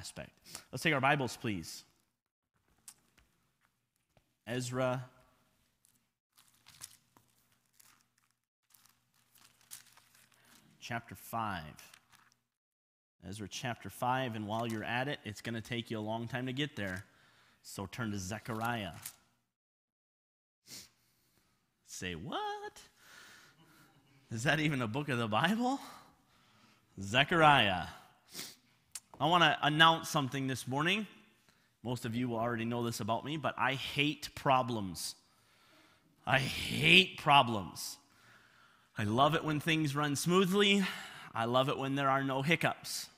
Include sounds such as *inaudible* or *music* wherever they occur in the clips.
aspect. Let's take our Bibles, please. Ezra chapter 5. Ezra chapter 5, and while you're at it, it's going to take you a long time to get there. So turn to Zechariah. Say, what? Is that even a book of the Bible? Zechariah. I want to announce something this morning. Most of you will already know this about me, but I hate problems. I hate problems. I love it when things run smoothly. I love it when there are no hiccups.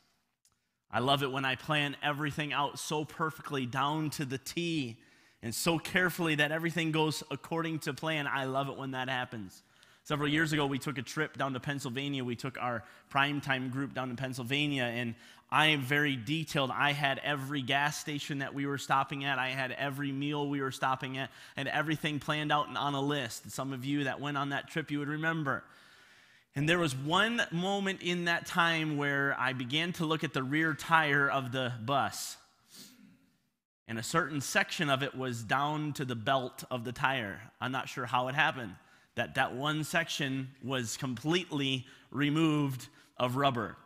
I love it when I plan everything out so perfectly down to the T and so carefully that everything goes according to plan. I love it when that happens. Several years ago, we took a trip down to Pennsylvania. We took our primetime group down to Pennsylvania, and I am very detailed. I had every gas station that we were stopping at, I had every meal we were stopping at, and everything planned out and on a list. Some of you that went on that trip, you would remember. And there was one moment in that time where I began to look at the rear tire of the bus. And a certain section of it was down to the belt of the tire. I'm not sure how it happened. That that one section was completely removed of rubber.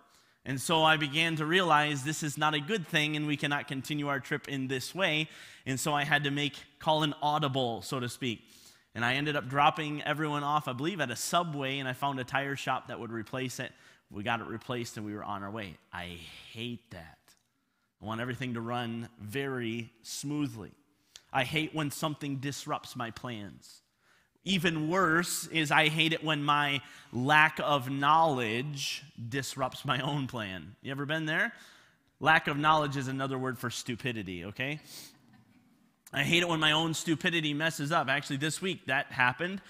And so I began to realize this is not a good thing and we cannot continue our trip in this way. And so I had to make call an audible, so to speak. And I ended up dropping everyone off, I believe, at a subway, and I found a tire shop that would replace it. We got it replaced, and we were on our way. I hate that. I want everything to run very smoothly. I hate when something disrupts my plans. Even worse is I hate it when my lack of knowledge disrupts my own plan. You ever been there? Lack of knowledge is another word for stupidity, okay? I hate it when my own stupidity messes up. Actually, this week that happened.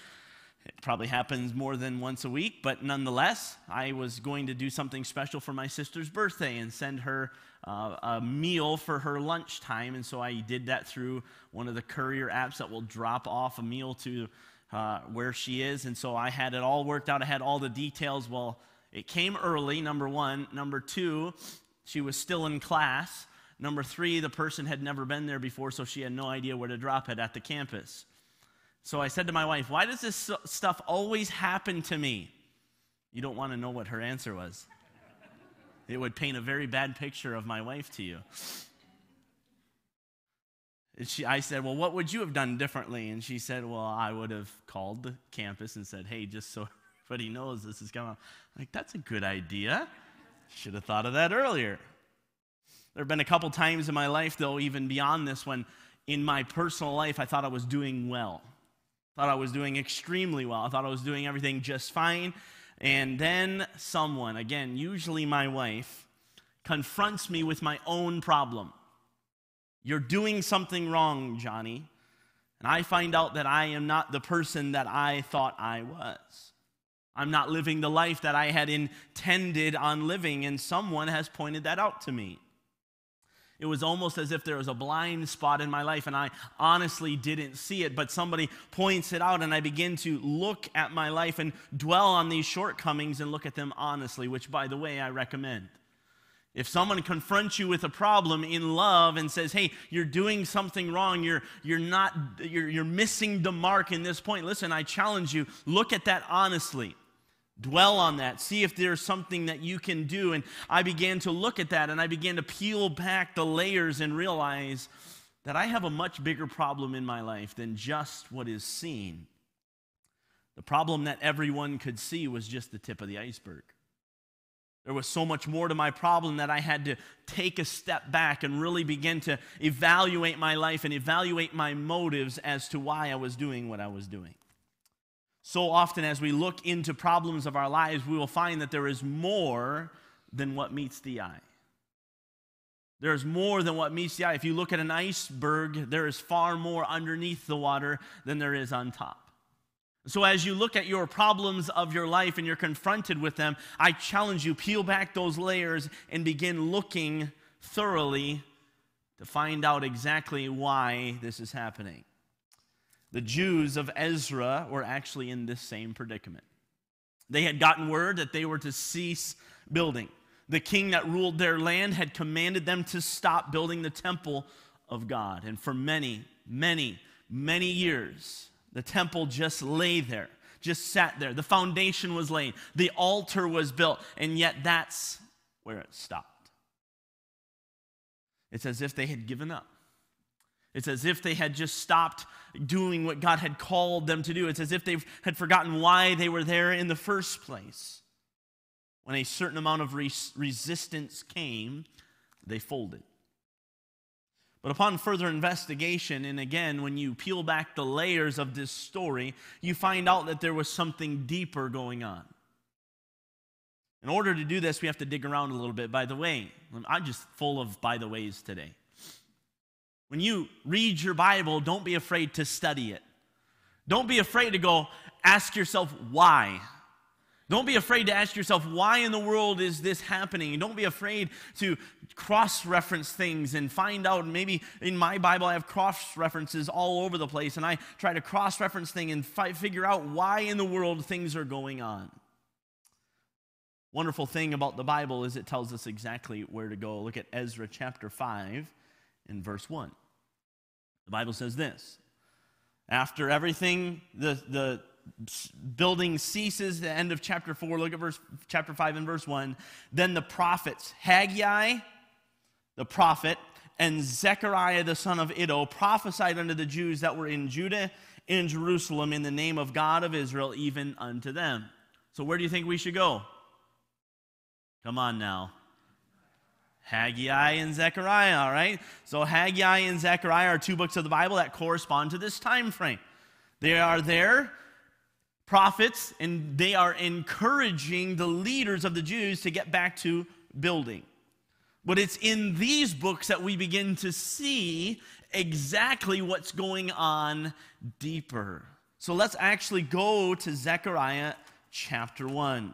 It probably happens more than once a week, but nonetheless, I was going to do something special for my sister's birthday and send her uh, a meal for her lunchtime. And so I did that through one of the courier apps that will drop off a meal to uh, where she is. And so I had it all worked out. I had all the details. Well, it came early, number one. Number two, she was still in class. Number three, the person had never been there before, so she had no idea where to drop it at the campus. So I said to my wife, Why does this stuff always happen to me? You don't want to know what her answer was. It would paint a very bad picture of my wife to you. She, I said, Well, what would you have done differently? And she said, Well, I would have called the campus and said, Hey, just so *laughs* everybody knows this is coming. I'm like, that's a good idea. Should have thought of that earlier. There have been a couple times in my life, though, even beyond this, when in my personal life I thought I was doing well. Thought I was doing extremely well. I thought I was doing everything just fine. And then someone, again, usually my wife, confronts me with my own problem. You're doing something wrong, Johnny. And I find out that I am not the person that I thought I was. I'm not living the life that I had intended on living, and someone has pointed that out to me. It was almost as if there was a blind spot in my life and I honestly didn't see it, but somebody points it out and I begin to look at my life and dwell on these shortcomings and look at them honestly, which, by the way, I recommend. If someone confronts you with a problem in love and says, hey, you're doing something wrong, you're, you're not, you're, you're missing the mark in this point, listen, I challenge you, look at that honestly. Dwell on that. See if there's something that you can do. And I began to look at that and I began to peel back the layers and realize that I have a much bigger problem in my life than just what is seen. The problem that everyone could see was just the tip of the iceberg. There was so much more to my problem that I had to take a step back and really begin to evaluate my life and evaluate my motives as to why I was doing what I was doing. So often, as we look into problems of our lives, we will find that there is more than what meets the eye. There's more than what meets the eye. If you look at an iceberg, there is far more underneath the water than there is on top. So, as you look at your problems of your life and you're confronted with them, I challenge you peel back those layers and begin looking thoroughly to find out exactly why this is happening. The Jews of Ezra were actually in this same predicament. They had gotten word that they were to cease building. The king that ruled their land had commanded them to stop building the temple of God. And for many, many, many years, the temple just lay there, just sat there. The foundation was laid, the altar was built, and yet that's where it stopped. It's as if they had given up. It's as if they had just stopped doing what God had called them to do. It's as if they had forgotten why they were there in the first place. When a certain amount of res- resistance came, they folded. But upon further investigation, and again, when you peel back the layers of this story, you find out that there was something deeper going on. In order to do this, we have to dig around a little bit. By the way, I'm just full of by the ways today. When you read your Bible, don't be afraid to study it. Don't be afraid to go ask yourself why. Don't be afraid to ask yourself, why in the world is this happening? don't be afraid to cross reference things and find out. Maybe in my Bible, I have cross references all over the place, and I try to cross reference things and fi- figure out why in the world things are going on. Wonderful thing about the Bible is it tells us exactly where to go. Look at Ezra chapter 5 and verse 1. The Bible says this After everything, the, the building ceases, the end of chapter 4, look at verse, chapter 5 and verse 1. Then the prophets, Haggai, the prophet, and Zechariah the son of Iddo prophesied unto the Jews that were in Judah in Jerusalem in the name of God of Israel, even unto them. So, where do you think we should go? Come on now. Haggai and Zechariah, all right? So Haggai and Zechariah are two books of the Bible that correspond to this time frame. They are there prophets and they are encouraging the leaders of the Jews to get back to building. But it's in these books that we begin to see exactly what's going on deeper. So let's actually go to Zechariah chapter 1.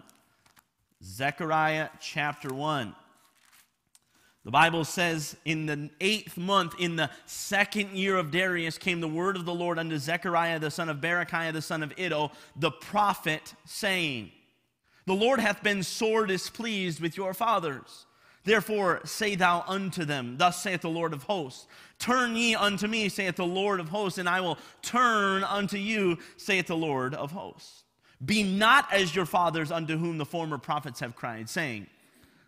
Zechariah chapter 1. The Bible says, in the eighth month, in the second year of Darius, came the word of the Lord unto Zechariah the son of Berechiah the son of Iddo, the prophet, saying, The Lord hath been sore displeased with your fathers. Therefore say thou unto them, Thus saith the Lord of hosts, Turn ye unto me, saith the Lord of hosts, and I will turn unto you, saith the Lord of hosts. Be not as your fathers unto whom the former prophets have cried, saying,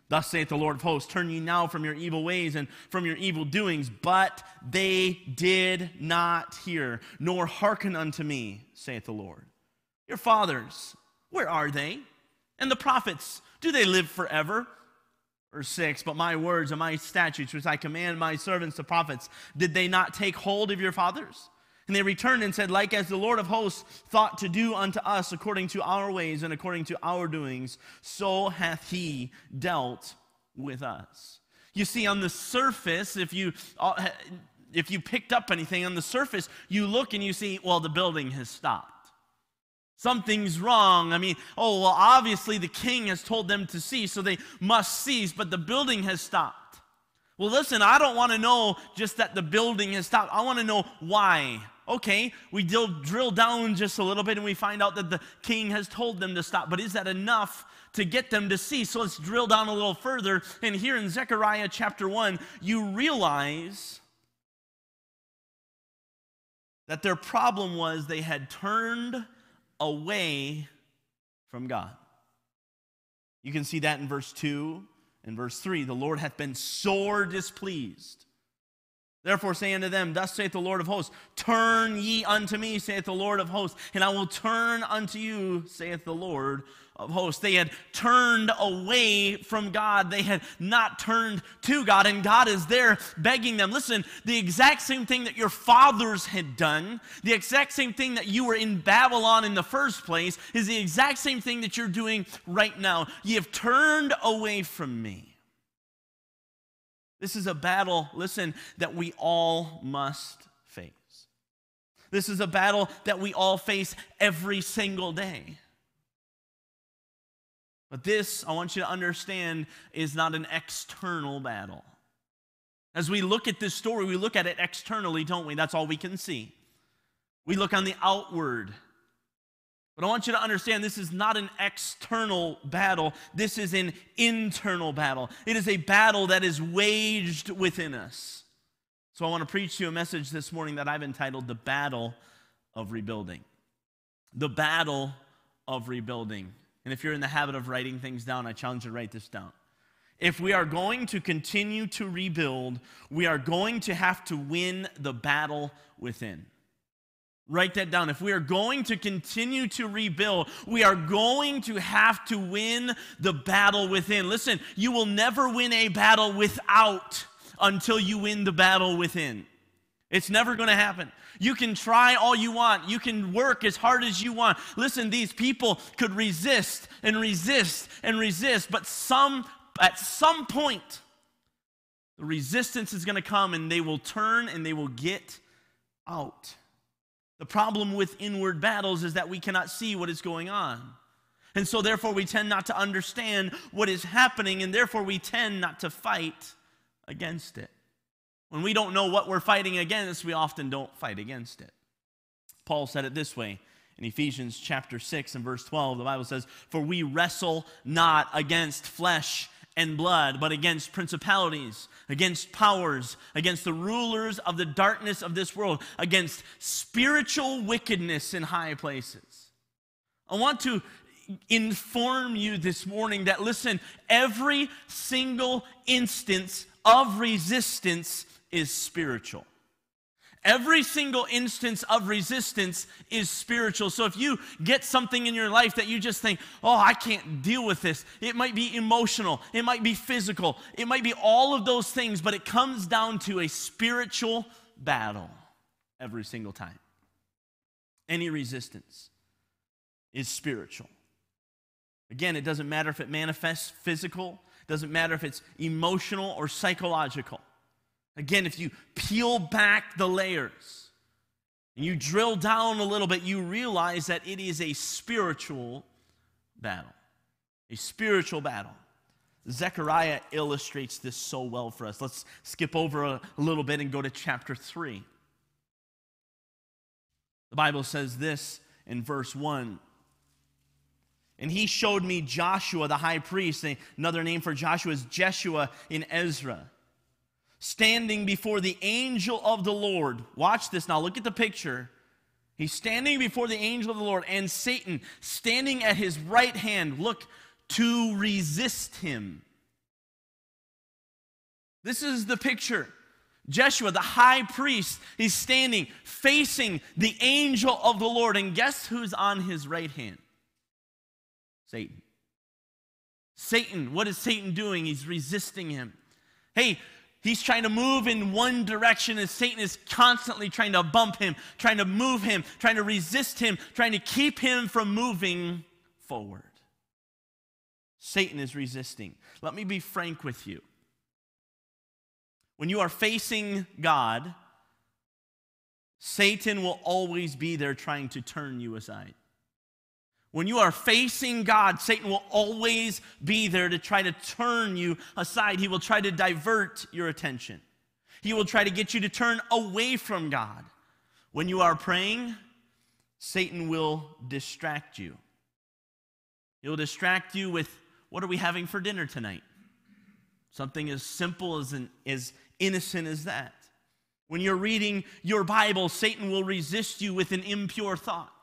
Thus saith the Lord of hosts, turn ye now from your evil ways and from your evil doings. But they did not hear, nor hearken unto me, saith the Lord. Your fathers, where are they? And the prophets, do they live forever? Verse 6 But my words and my statutes, which I command my servants the prophets, did they not take hold of your fathers? And they returned and said, Like as the Lord of hosts thought to do unto us according to our ways and according to our doings, so hath he dealt with us. You see, on the surface, if you, uh, if you picked up anything on the surface, you look and you see, well, the building has stopped. Something's wrong. I mean, oh, well, obviously the king has told them to cease, so they must cease, but the building has stopped. Well, listen, I don't want to know just that the building has stopped. I want to know why. Okay, we drill, down just a little bit and we find out that the king has told them to stop. But is that enough to get them to see? So let's drill down a little further. And here in Zechariah chapter 1, you realize that their problem was they had turned away from God. You can see that in verse 2 and verse 3. The Lord hath been sore displeased Therefore, say unto them, Thus saith the Lord of hosts, Turn ye unto me, saith the Lord of hosts, and I will turn unto you, saith the Lord of hosts. They had turned away from God. They had not turned to God, and God is there begging them. Listen, the exact same thing that your fathers had done, the exact same thing that you were in Babylon in the first place, is the exact same thing that you're doing right now. You have turned away from me. This is a battle, listen, that we all must face. This is a battle that we all face every single day. But this, I want you to understand, is not an external battle. As we look at this story, we look at it externally, don't we? That's all we can see. We look on the outward. But I want you to understand this is not an external battle, this is an internal battle. It is a battle that is waged within us. So I want to preach to you a message this morning that I've entitled The Battle of Rebuilding. The Battle of Rebuilding. And if you're in the habit of writing things down, I challenge you to write this down. If we are going to continue to rebuild, we are going to have to win the battle within. Write that down. If we are going to continue to rebuild, we are going to have to win the battle within. Listen, you will never win a battle without until you win the battle within. It's never going to happen. You can try all you want. You can work as hard as you want. Listen, these people could resist and resist and resist, but some at some point the resistance is going to come and they will turn and they will get out. The problem with inward battles is that we cannot see what is going on. And so, therefore, we tend not to understand what is happening, and therefore, we tend not to fight against it. When we don't know what we're fighting against, we often don't fight against it. Paul said it this way in Ephesians chapter 6 and verse 12. The Bible says, For we wrestle not against flesh and blood, but against principalities, against powers, against the rulers of the darkness of this world, against spiritual wickedness in high places. I want to inform you this morning that listen, every single instance of resistance is spiritual. Every single instance of resistance is spiritual. So if you get something in your life that you just think, oh, I can't deal with this, it might be emotional, it might be physical, it might be all of those things, but it comes down to a spiritual battle every single time. Any resistance is spiritual. Again, it doesn't matter if it manifests physical, doesn't matter if it's emotional or psychological. Again, if you peel back the layers and you drill down a little bit, you realize that it is a spiritual battle. A spiritual battle. Zechariah illustrates this so well for us. Let's skip over a, little bit and go to chapter 3. The Bible says this in verse 1 And he showed me Joshua the high priest. Another name for Joshua is Jeshua in Ezra standing before the angel of the Lord. Watch this now, look at the picture. He's standing before the angel of the Lord, and Satan standing at his right hand, look, to resist him. This is the picture. Jeshua, the high priest, is standing facing the angel of the Lord. And guess who's on his right hand? Satan. Satan, what is Satan doing? He's resisting him. Hey, He's trying to move in one direction, and Satan is constantly trying to bump him, trying to move him, trying to resist him, trying to keep him from moving forward. Satan is resisting. Let me be frank with you. When you are facing God, Satan will always be there trying to turn you aside. When you are facing God, Satan will always be there to try to turn you aside. He will try to divert your attention. He will try to get you to turn away from God. When you are praying, Satan will distract you. He'll distract you with what are we having for dinner tonight? Something as simple as, an, as innocent as that. When you're reading your Bible, Satan will resist you with an impure thought.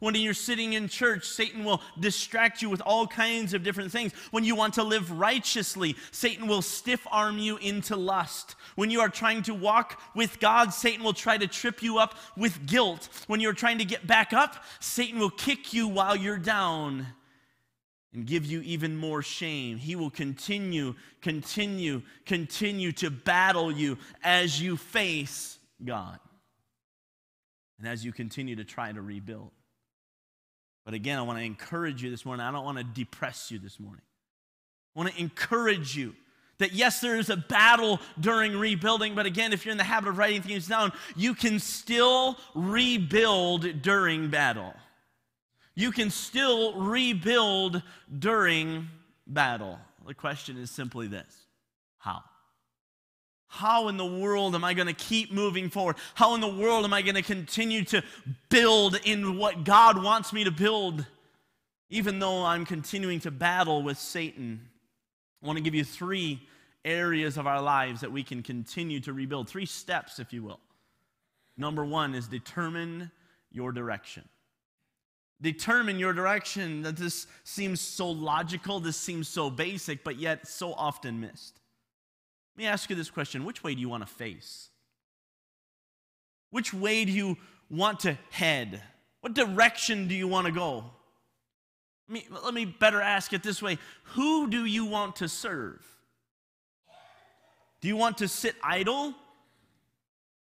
When you're sitting in church, Satan will distract you with all kinds of different things. When you want to live righteously, Satan will stiff arm you into lust. When you are trying to walk with God, Satan will try to trip you up with guilt. When you're trying to get back up, Satan will kick you while you're down and give you even more shame. He will continue, continue, continue to battle you as you face God and as you continue to try to rebuild. But again, I want to encourage you this morning. I don't want to depress you this morning. I want to encourage you that yes, there is a battle during rebuilding, but again, if you're in the habit of writing things down, you can still rebuild during battle. You can still rebuild during battle. The question is simply this how? How in the world am I going to keep moving forward? How in the world am I going to continue to build in what God wants me to build, even though I'm continuing to battle with Satan? I want to give you three areas of our lives that we can continue to rebuild, three steps, if you will. Number one is determine your direction. Determine your direction. That this seems so logical, this seems so basic, but yet so often missed. Let me ask you this question Which way do you want to face? Which way do you want to head? What direction do you want to go? Let me, let me better ask it this way Who do you want to serve? Do you want to sit idle,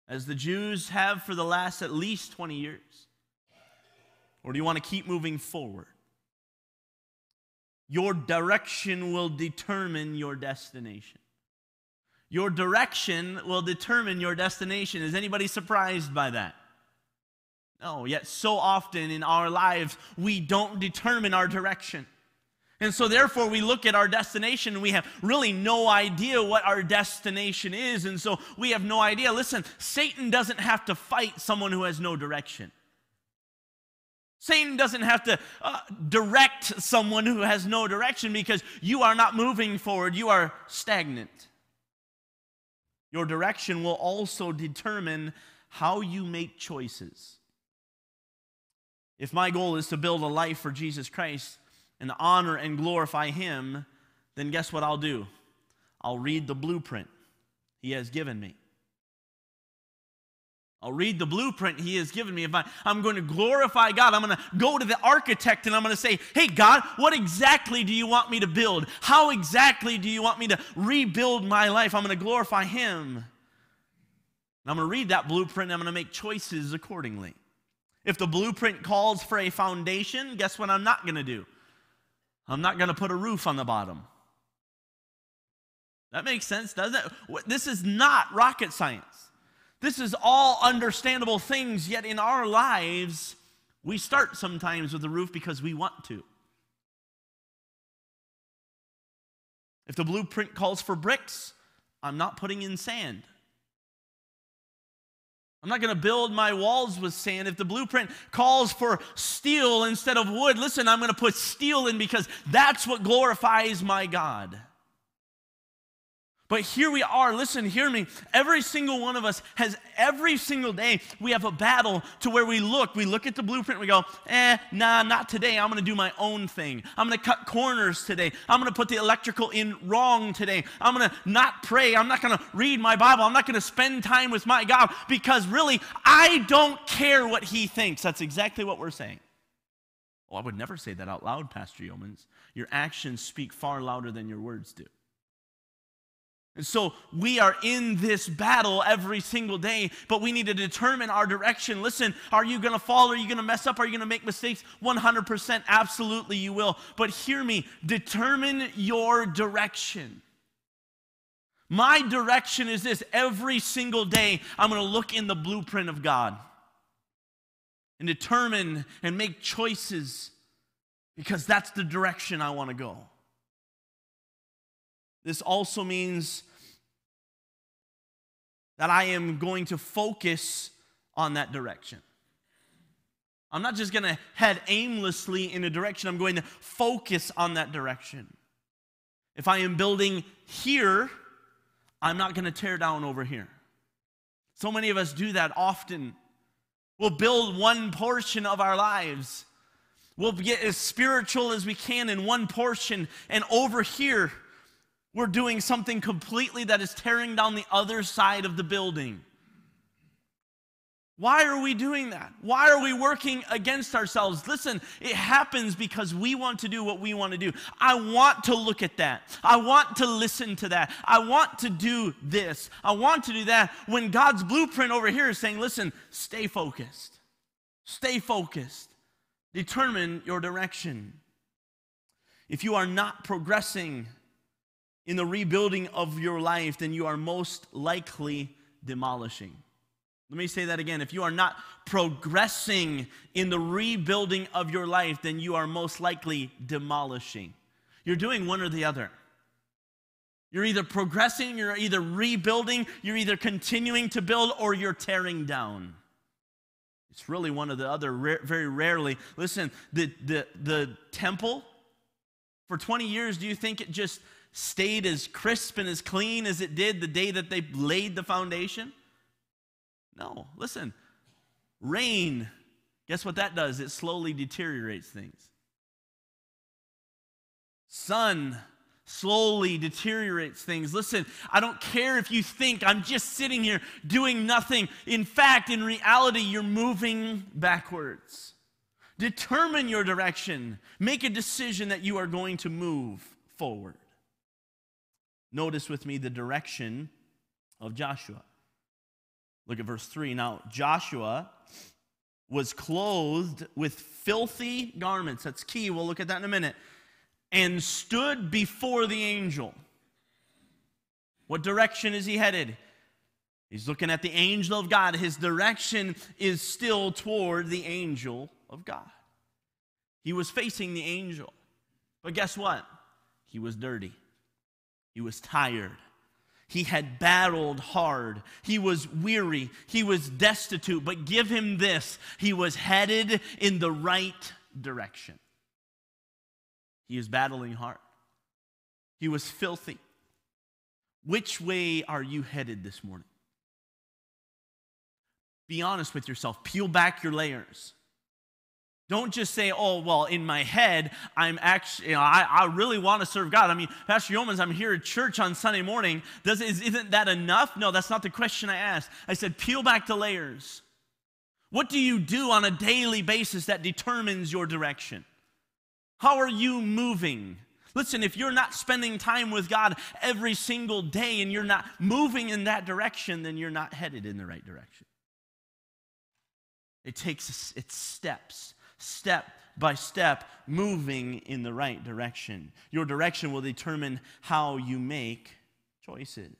as the Jews have for the last at least 20 years? Or do you want to keep moving forward? Your direction will determine your destination. Your direction will determine your destination. Is anybody surprised by that? No, yet so often in our lives, we don't determine our direction. And so, therefore, we look at our destination and we have really no idea what our destination is. And so, we have no idea. Listen, Satan doesn't have to fight someone who has no direction. Satan doesn't have to uh, direct someone who has no direction because you are not moving forward, you are stagnant. Your direction will also determine how you make choices. If my goal is to build a life for Jesus Christ and honor and glorify Him, then guess what I'll do? I'll read the blueprint He has given me. I'll read the blueprint he has given me. If I, I'm going to glorify God, I'm going to go to the architect and I'm going to say, Hey, God, what exactly do you want me to build? How exactly do you want me to rebuild my life? I'm going to glorify him. And I'm going to read that blueprint and I'm going to make choices accordingly. If the blueprint calls for a foundation, guess what I'm not going to do? I'm not going to put a roof on the bottom. That makes sense, doesn't it? This is not rocket science. This is all understandable things, yet in our lives, we start sometimes with the roof because we want to. If the blueprint calls for bricks, I'm not putting in sand. I'm not going to build my walls with sand. If the blueprint calls for steel instead of wood, listen, I'm going to put steel in because that's what glorifies my God. But here we are, listen, hear me. Every single one of us has every single day, we have a battle to where we look. We look at the blueprint, we go, eh, nah, not today. I'm gonna do my own thing. I'm gonna cut corners today. I'm gonna put the electrical in wrong today. I'm gonna not pray. I'm not gonna read my Bible. I'm not gonna spend time with my God because really, I don't care what He thinks. That's exactly what we're saying. Oh, I would never say that out loud, Pastor Yeomans. Your actions speak far louder than your words do. And so we are in this battle every single day, but we need to determine our direction. Listen, are you going to fall? Are you going to mess up? Are you going to make mistakes? 100% absolutely you will. But hear me, determine your direction. My direction is this every single day, I'm going to look in the blueprint of God and determine and make choices because that's the direction I want to go. This also means that I am going to focus on that direction. I'm not just going to head aimlessly in a direction, I'm going to focus on that direction. If I am building here, I'm not going to tear down over here. So many of us do that often. We'll build one portion of our lives. We'll get as spiritual as we can in one portion, and over here, we're doing something completely that is tearing down the other side of the building. Why are we doing that? Why are we working against ourselves? Listen, it happens because we want to do what we want to do. I want to look at that. I want to listen to that. I want to do this. I want to do that. When God's blueprint over here is saying, listen, stay focused. Stay focused. Determine your direction. If you are not progressing in the rebuilding of your life, then you are most likely demolishing. Let me say that again. If you are not progressing in the rebuilding of your life, then you are most likely demolishing. You're doing one or the other. You're either progressing, you're either rebuilding, you're either continuing to build, or you're tearing down. It's really one of the other, very rarely. Listen, the, the, the temple, for 20 years, do you think it just stayed as crisp and as clean as it did the day that they laid the foundation? No. Listen, rain, guess what that does? It slowly deteriorates things. Sun, slowly deteriorates things. Listen, I don't care if you think I'm just sitting here doing nothing. In fact, in reality, you're moving backwards. Determine your direction. Make a decision that you are going to move forward. Notice with me the direction of Joshua. Look at verse 3. Now, Joshua was clothed with filthy garments. That's key. We'll look at that in a minute and stood before the angel. What direction is he headed? He's looking at the angel of God. His direction is still toward the angel of God. He was facing the angel. But guess what? He was dirty. He was tired. He had battled hard. He was weary. He was destitute. But give him this he was headed in the right direction. He is battling hard. He was filthy. Which way are you headed this morning? Be honest with yourself. Peel back your layers. Don't just say, oh, well, in my head, I'm actually, you know, I, I really want to serve God. I mean, Pastor Yeomans, I'm here at church on Sunday morning. Does, is, isn't that enough? No, that's not the question I asked. I said, peel back the layers. What do you do on a daily basis that determines your direction? How are you moving? Listen, if you're not spending time with God every single day and you're not moving in that direction, then you're not headed in the right direction. It takes its steps, step by step, moving in the right direction. Your direction will determine how you make choices.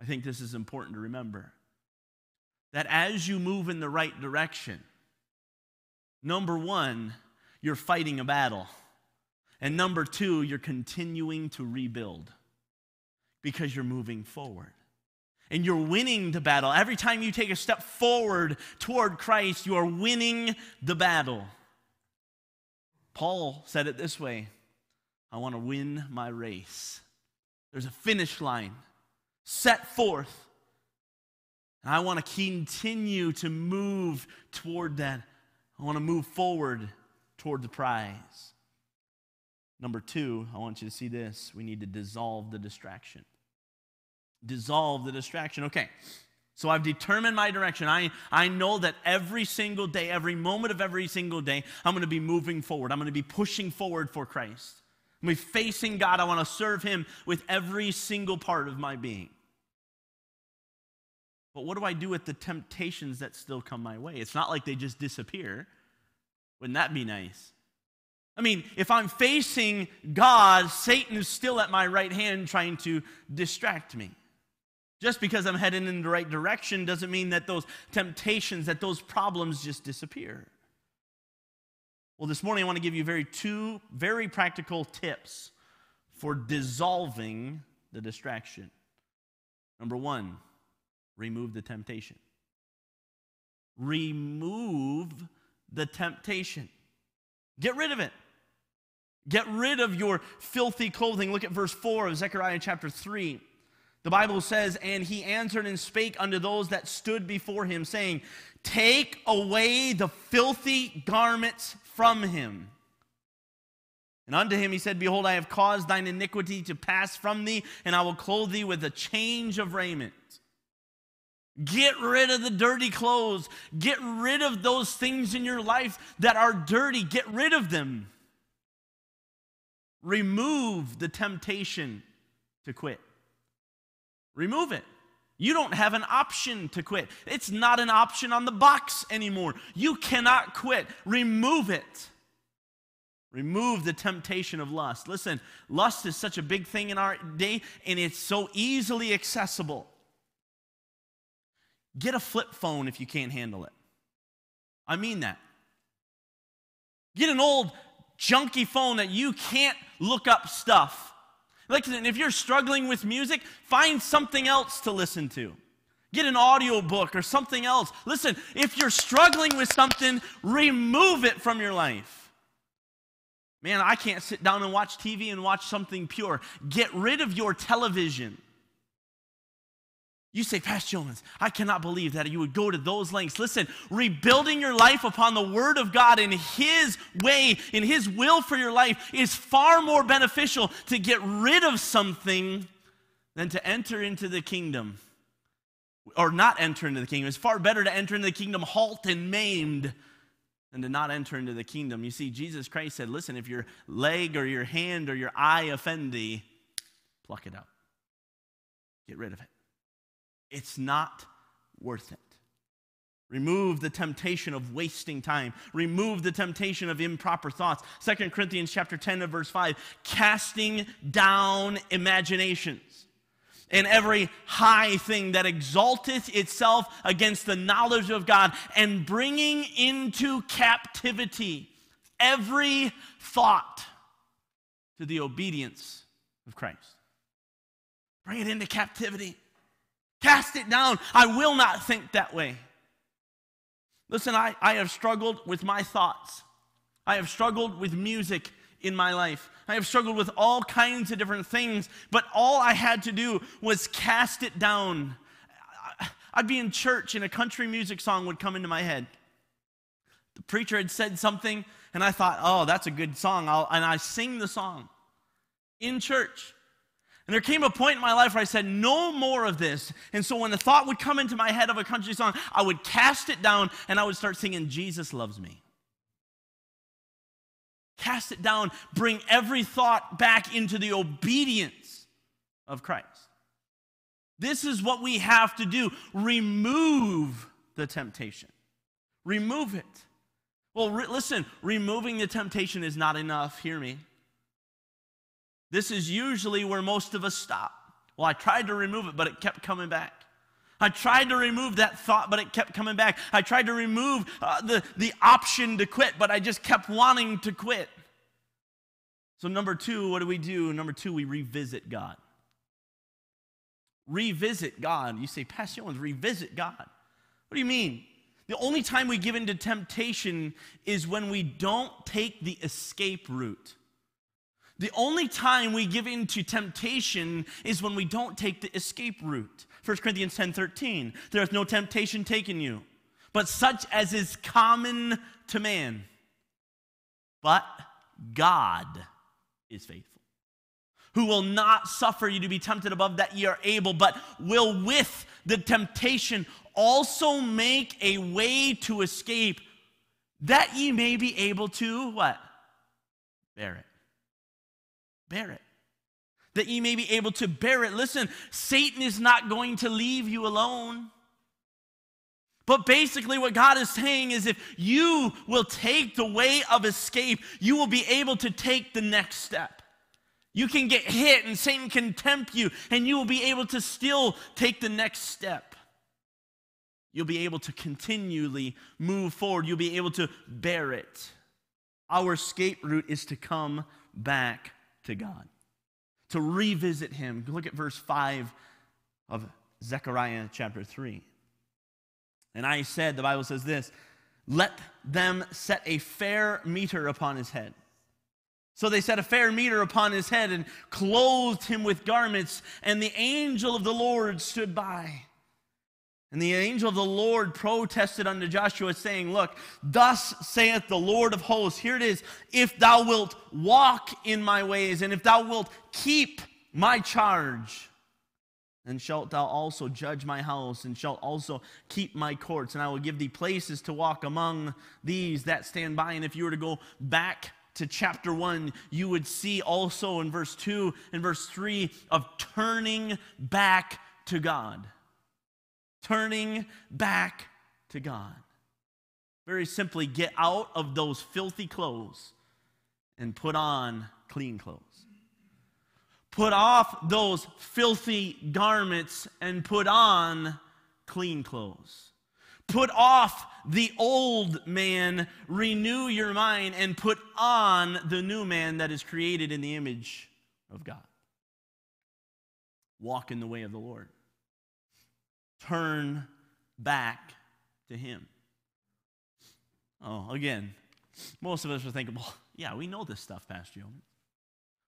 I think this is important to remember that as you move in the right direction, number one, you're fighting a battle. And number two, you're continuing to rebuild because you're moving forward. And you're winning the battle. Every time you take a step forward toward Christ, you are winning the battle. Paul said it this way I want to win my race. There's a finish line set forth. And I want to continue to move toward that. I want to move forward toward the prize. Number two, I want you to see this. We need to dissolve the distraction. Dissolve the distraction. Okay, so I've determined my direction. I, I know that every single day, every moment of every single day, I'm going to be moving forward. I'm going to be pushing forward for Christ. I'm going to be facing God. I want to serve Him with every single part of my being. But what do I do with the temptations that still come my way? It's not like they just disappear. Wouldn't that be nice? I mean, if I'm facing God, Satan is still at my right hand trying to distract me. Just because I'm heading in the right direction doesn't mean that those temptations, that those problems just disappear. Well, this morning I want to give you very two very practical tips for dissolving the distraction. Number one, remove the temptation. Remove the temptation. Get rid of it. Get rid of your filthy clothing. Look at verse 4 of Zechariah chapter 3. The Bible says, And he answered and spake unto those that stood before him, saying, Take away the filthy garments from him. And unto him he said, Behold, I have caused thine iniquity to pass from thee, and I will clothe thee with a change of raiment. Get rid of the dirty clothes. Get rid of those things in your life that are dirty. Get rid of them. Remove the temptation to quit. Remove it. You don't have an option to quit. It's not an option on the box anymore. You cannot quit. Remove it. Remove the temptation of lust. Listen, lust is such a big thing in our day, and it's so easily accessible. Get a flip phone if you can't handle it. I mean that. Get an old junky phone that you can't look up stuff. Listen, if you're struggling with music, find something else to listen to. Get an audio book or something else. Listen, if you're struggling with something, remove it from your life. Man, I can't sit down and watch TV and watch something pure. Get rid of your television. You say, Pastor Jones, I cannot believe that you would go to those lengths. Listen, rebuilding your life upon the Word of God in His way, in His will for your life, is far more beneficial to get rid of something than to enter into the kingdom. Or not enter into the kingdom. It's far better to enter into the kingdom halt and maimed than to not enter into the kingdom. You see, Jesus Christ said, Listen, if your leg or your hand or your eye offend thee, pluck it out, get rid of it. It's not worth it. Remove the temptation of wasting time. Remove the temptation of improper thoughts. Second Corinthians chapter 10 and verse 5, casting down imaginations and every high thing that exalteth itself against the knowledge of God and bringing into captivity every thought to the obedience of Christ. Bring it into captivity. Cast it down. I will not think that way. Listen, I, I have struggled with my thoughts. I have struggled with music in my life. I have struggled with all kinds of different things, but all I had to do was cast it down. I'd be in church and a country music song would come into my head. The preacher had said something, and I thought, oh, that's a good song. I'll, and I sing the song in church. And there came a point in my life where I said, no more of this. And so when the thought would come into my head of a country song, I would cast it down and I would start singing, Jesus loves me. Cast it down, bring every thought back into the obedience of Christ. This is what we have to do remove the temptation. Remove it. Well, re- listen, removing the temptation is not enough. Hear me. This is usually where most of us stop. Well, I tried to remove it, but it kept coming back. I tried to remove that thought, but it kept coming back. I tried to remove uh, the, the option to quit, but I just kept wanting to quit. So, number two, what do we do? Number two, we revisit God. Revisit God. You say, Pastor Owens, revisit God. What do you mean? The only time we give in to temptation is when we don't take the escape route. The only time we give in to temptation is when we don't take the escape route. 1 Corinthians 10 13. There is no temptation taken you, but such as is common to man. But God is faithful, who will not suffer you to be tempted above that ye are able, but will with the temptation also make a way to escape that ye may be able to what? Bear it bear it. That ye may be able to bear it. Listen, Satan is not going to leave you alone. But basically, what God is saying is if you will take the way of escape, you will be able to take the next step. You can get hit and Satan can tempt you, and you will be able to still take the next step. You'll be able to continually move forward, you'll be able to bear it. Our escape route is to come back to God, to revisit Him. Look at verse 5 of Zechariah chapter 3. And I said, the Bible says this let them set a fair mitre upon his head. So they set a fair mitre upon his head and clothed him with garments, and the angel of the Lord stood by. And the angel of the Lord protested unto Joshua, saying, Look, thus saith the Lord of hosts, here it is, if thou wilt walk in my ways, and if thou wilt keep my charge, then shalt thou also judge my house, and shalt also keep my courts, and I will give thee places to walk among these that stand by. And if you were to go back to chapter 1, you would see also in verse 2 and verse 3 of turning back to God turning back to God. Very simply, get out of those filthy clothes and put on clean clothes. Put off those filthy garments and put on clean clothes. Put off the old man, renew your mind, and put on the new man that is created in the image of God. walk in the way of the Lord. Turn back to Him. Oh, again, most of us are thinking, well, yeah, we know this stuff, Pastor Yeoman.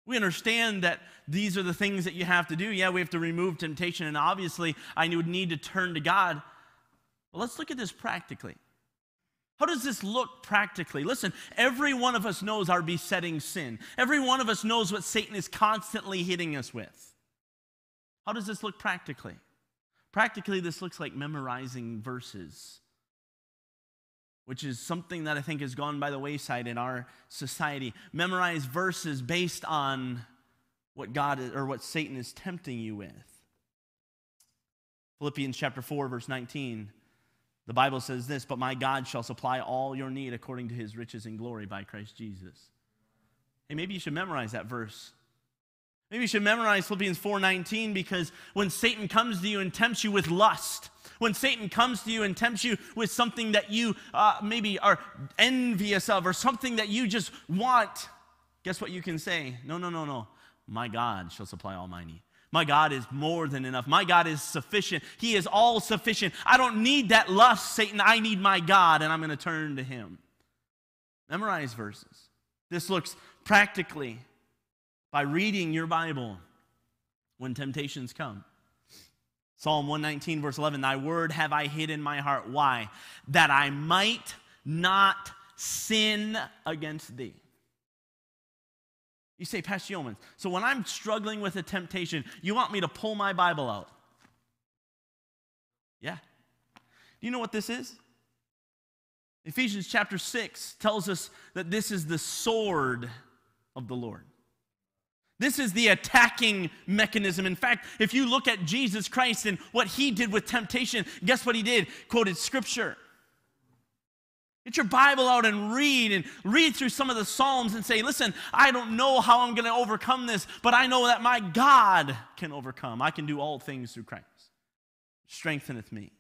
We understand that these are the things that you have to do. Yeah, we have to remove temptation, and obviously, I would need to turn to God. But let's look at this practically. How does this look practically? Listen, every one of us knows our besetting sin. Every one of us knows what Satan is constantly hitting us with. How does this look practically? Practically, this looks like memorizing verses, which is something that I think has gone by the wayside in our society. Memorize verses based on what God is, or what Satan is tempting you with. Philippians chapter 4, verse 19. The Bible says this, but my God shall supply all your need according to his riches and glory by Christ Jesus. Hey, maybe you should memorize that verse. Maybe you should memorize Philippians 4:19 because when Satan comes to you and tempts you with lust, when Satan comes to you and tempts you with something that you uh, maybe are envious of or something that you just want, guess what you can say? No, no, no, no. My God shall supply all my need. My God is more than enough. My God is sufficient. He is all sufficient. I don't need that lust, Satan. I need my God, and I'm going to turn to Him. Memorize verses. This looks practically by reading your Bible when temptations come. Psalm 119, verse 11 Thy word have I hid in my heart. Why? That I might not sin against thee. You say, Pastor Yeoman, so when I'm struggling with a temptation, you want me to pull my Bible out? Yeah. Do you know what this is? Ephesians chapter 6 tells us that this is the sword of the Lord. This is the attacking mechanism. In fact, if you look at Jesus Christ and what he did with temptation, guess what he did? Quoted scripture. Get your Bible out and read and read through some of the Psalms and say, listen, I don't know how I'm going to overcome this, but I know that my God can overcome. I can do all things through Christ. Strengtheneth me.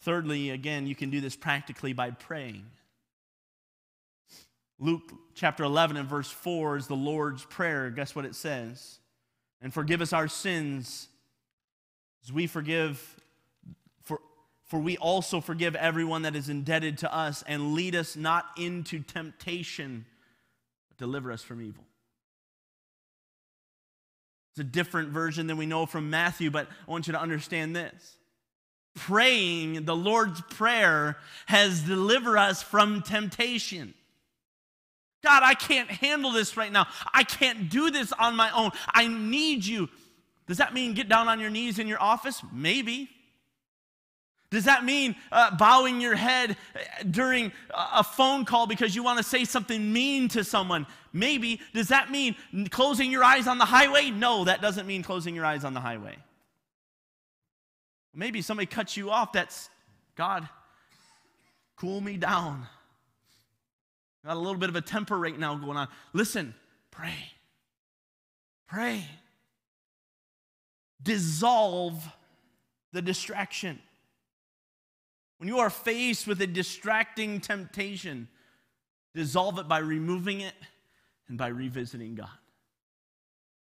Thirdly, again, you can do this practically by praying. Luke chapter 11 and verse 4 is the Lord's Prayer. Guess what it says? And forgive us our sins as we forgive for for we also forgive everyone that is indebted to us, and lead us not into temptation, but deliver us from evil. It's a different version than we know from Matthew, but I want you to understand this. Praying the Lord's Prayer has delivered us from temptation. God, I can't handle this right now. I can't do this on my own. I need you. Does that mean get down on your knees in your office? Maybe. Does that mean uh, bowing your head uh, during a phone call because you want to say something mean to someone? Maybe. Does that mean closing your eyes on the highway? No, that doesn't mean closing your eyes on the highway. Maybe somebody cuts you off. That's God, cool me down. Got a little bit of a temper right now going on. Listen, pray. Pray. Dissolve the distraction. When you are faced with a distracting temptation, dissolve it by removing it and by revisiting God.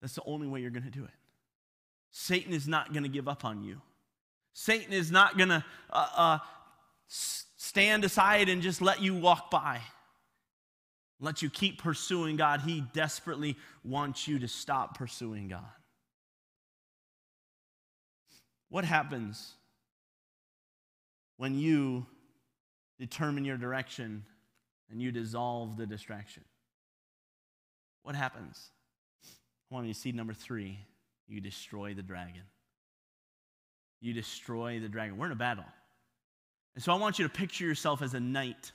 That's the only way you're going to do it. Satan is not going to give up on you. Satan is not going to uh, uh, stand aside and just let you walk by, let you keep pursuing God. He desperately wants you to stop pursuing God. What happens when you determine your direction and you dissolve the distraction? What happens? I want you to see number three you destroy the dragon. You destroy the dragon. We're in a battle. And so I want you to picture yourself as a knight.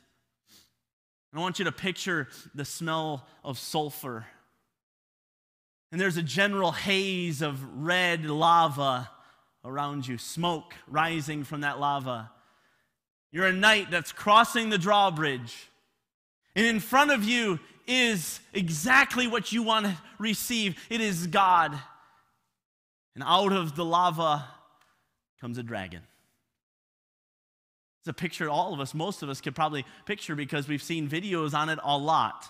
I want you to picture the smell of sulfur. And there's a general haze of red lava around you, smoke rising from that lava. You're a knight that's crossing the drawbridge. And in front of you is exactly what you want to receive it is God. And out of the lava comes a dragon. It's a picture all of us, most of us could probably picture because we've seen videos on it a lot.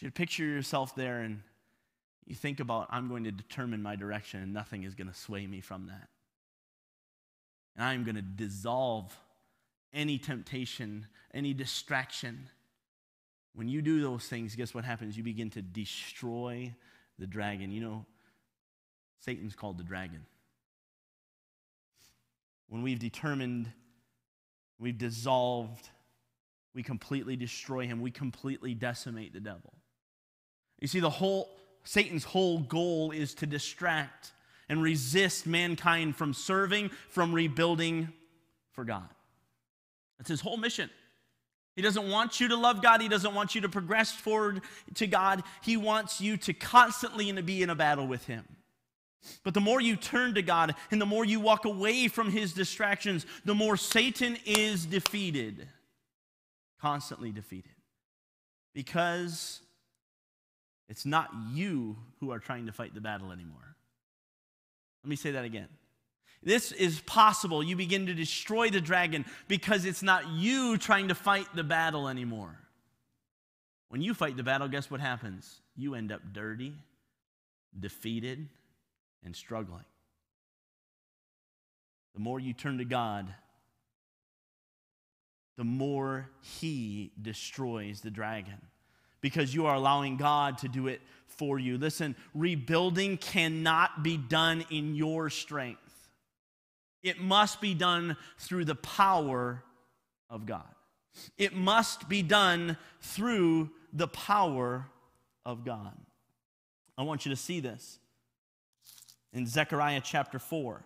You picture yourself there and you think about, I'm going to determine my direction and nothing is going to sway me from that. And I'm going to dissolve any temptation, any distraction. When you do those things, guess what happens? You begin to destroy the dragon. You know, Satan's called the dragon. When we've determined, we've dissolved, we completely destroy him, we completely decimate the devil. You see, the whole Satan's whole goal is to distract and resist mankind from serving, from rebuilding for God. That's his whole mission. He doesn't want you to love God. He doesn't want you to progress forward to God. He wants you to constantly be in a battle with Him. But the more you turn to God and the more you walk away from His distractions, the more Satan is defeated. Constantly defeated. Because it's not you who are trying to fight the battle anymore. Let me say that again. This is possible. You begin to destroy the dragon because it's not you trying to fight the battle anymore. When you fight the battle, guess what happens? You end up dirty, defeated, and struggling. The more you turn to God, the more He destroys the dragon because you are allowing God to do it for you. Listen, rebuilding cannot be done in your strength, it must be done through the power of God. It must be done through the power of God. I want you to see this in Zechariah chapter 4,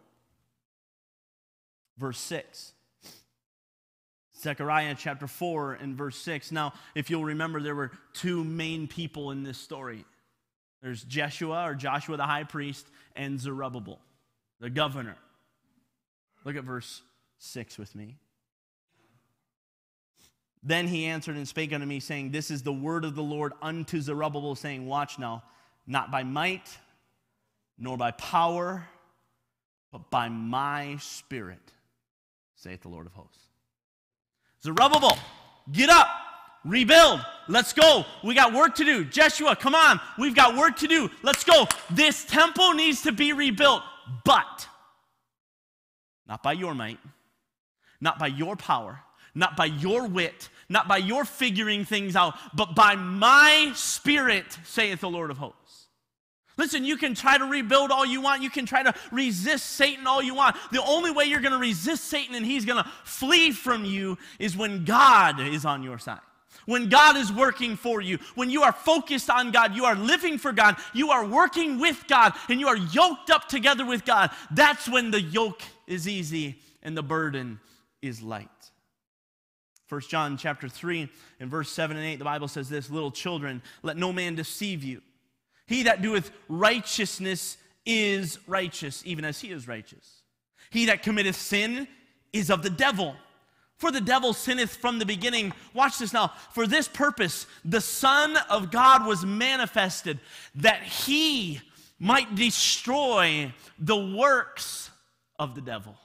verse 6. Zechariah chapter 4 and verse 6. Now, if you'll remember, there were two main people in this story there's Jeshua or Joshua the high priest and Zerubbabel, the governor. Look at verse 6 with me. Then he answered and spake unto me, saying, This is the word of the Lord unto Zerubbabel, saying, Watch now, not by might, nor by power, but by my spirit, saith the Lord of hosts. Zerubbabel, get up, rebuild. Let's go. We got work to do. Jeshua, come on. We've got work to do. Let's go. This temple needs to be rebuilt, but not by your might, not by your power, not by your wit, not by your figuring things out, but by my spirit, saith the Lord of hosts. Listen, you can try to rebuild all you want. You can try to resist Satan all you want. The only way you're going to resist Satan and he's going to flee from you is when God is on your side. When God is working for you, when you are focused on God, you are living for God, you are working with God, and you are yoked up together with God, that's when the yoke is easy and the burden is light. 1 John chapter 3 and verse 7 and 8, the Bible says this Little children, let no man deceive you. He that doeth righteousness is righteous, even as he is righteous. He that committeth sin is of the devil. For the devil sinneth from the beginning. Watch this now. For this purpose, the Son of God was manifested that he might destroy the works of the devil.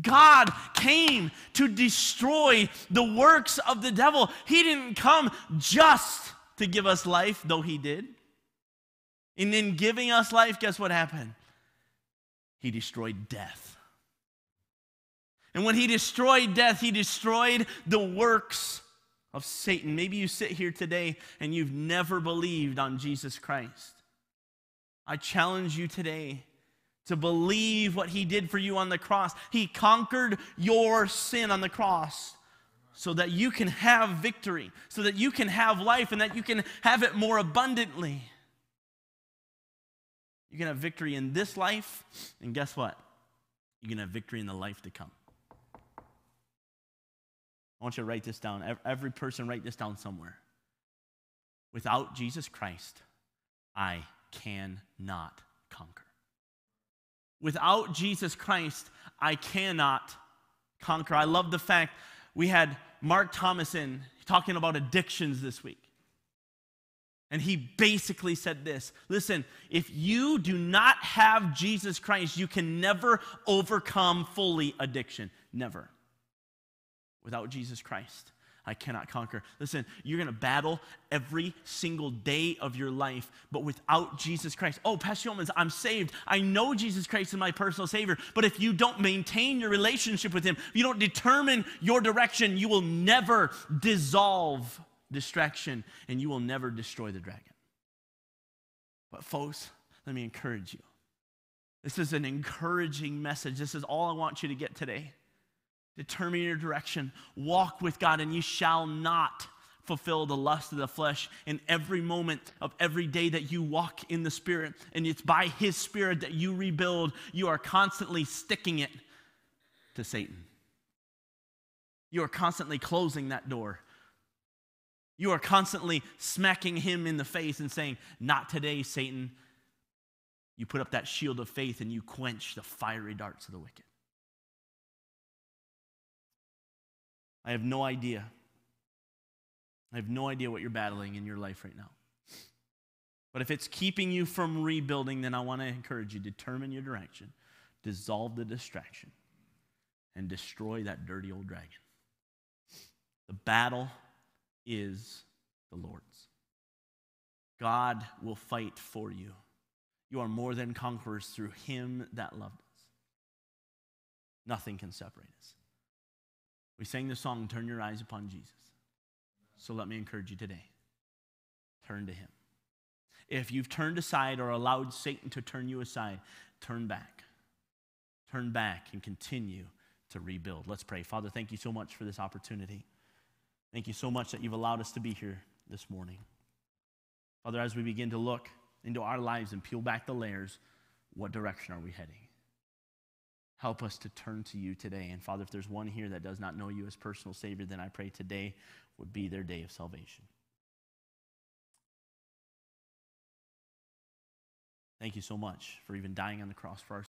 God came to destroy the works of the devil. He didn't come just to give us life, though he did. And in giving us life, guess what happened? He destroyed death. And when he destroyed death, he destroyed the works of Satan. Maybe you sit here today and you've never believed on Jesus Christ. I challenge you today to believe what he did for you on the cross. He conquered your sin on the cross so that you can have victory, so that you can have life, and that you can have it more abundantly. You can have victory in this life, and guess what? You can have victory in the life to come. I want you to write this down. Every person, write this down somewhere. Without Jesus Christ, I cannot conquer. Without Jesus Christ, I cannot conquer. I love the fact we had Mark Thomason talking about addictions this week. And he basically said this listen, if you do not have Jesus Christ, you can never overcome fully addiction. Never. Without Jesus Christ. I cannot conquer. Listen, you're going to battle every single day of your life, but without Jesus Christ. Oh, Pastor Yeomans, I'm saved. I know Jesus Christ is my personal Savior, but if you don't maintain your relationship with Him, you don't determine your direction, you will never dissolve distraction and you will never destroy the dragon. But, folks, let me encourage you. This is an encouraging message. This is all I want you to get today. Determine your direction, walk with God, and you shall not fulfill the lust of the flesh in every moment of every day that you walk in the Spirit. And it's by His Spirit that you rebuild. You are constantly sticking it to Satan. You are constantly closing that door. You are constantly smacking him in the face and saying, Not today, Satan. You put up that shield of faith and you quench the fiery darts of the wicked. I have no idea. I have no idea what you're battling in your life right now. But if it's keeping you from rebuilding, then I want to encourage you determine your direction, dissolve the distraction, and destroy that dirty old dragon. The battle is the Lord's. God will fight for you. You are more than conquerors through him that loved us. Nothing can separate us. We sang the song, Turn Your Eyes Upon Jesus. So let me encourage you today turn to him. If you've turned aside or allowed Satan to turn you aside, turn back. Turn back and continue to rebuild. Let's pray. Father, thank you so much for this opportunity. Thank you so much that you've allowed us to be here this morning. Father, as we begin to look into our lives and peel back the layers, what direction are we heading? Help us to turn to you today. And Father, if there's one here that does not know you as personal Savior, then I pray today would be their day of salvation. Thank you so much for even dying on the cross for our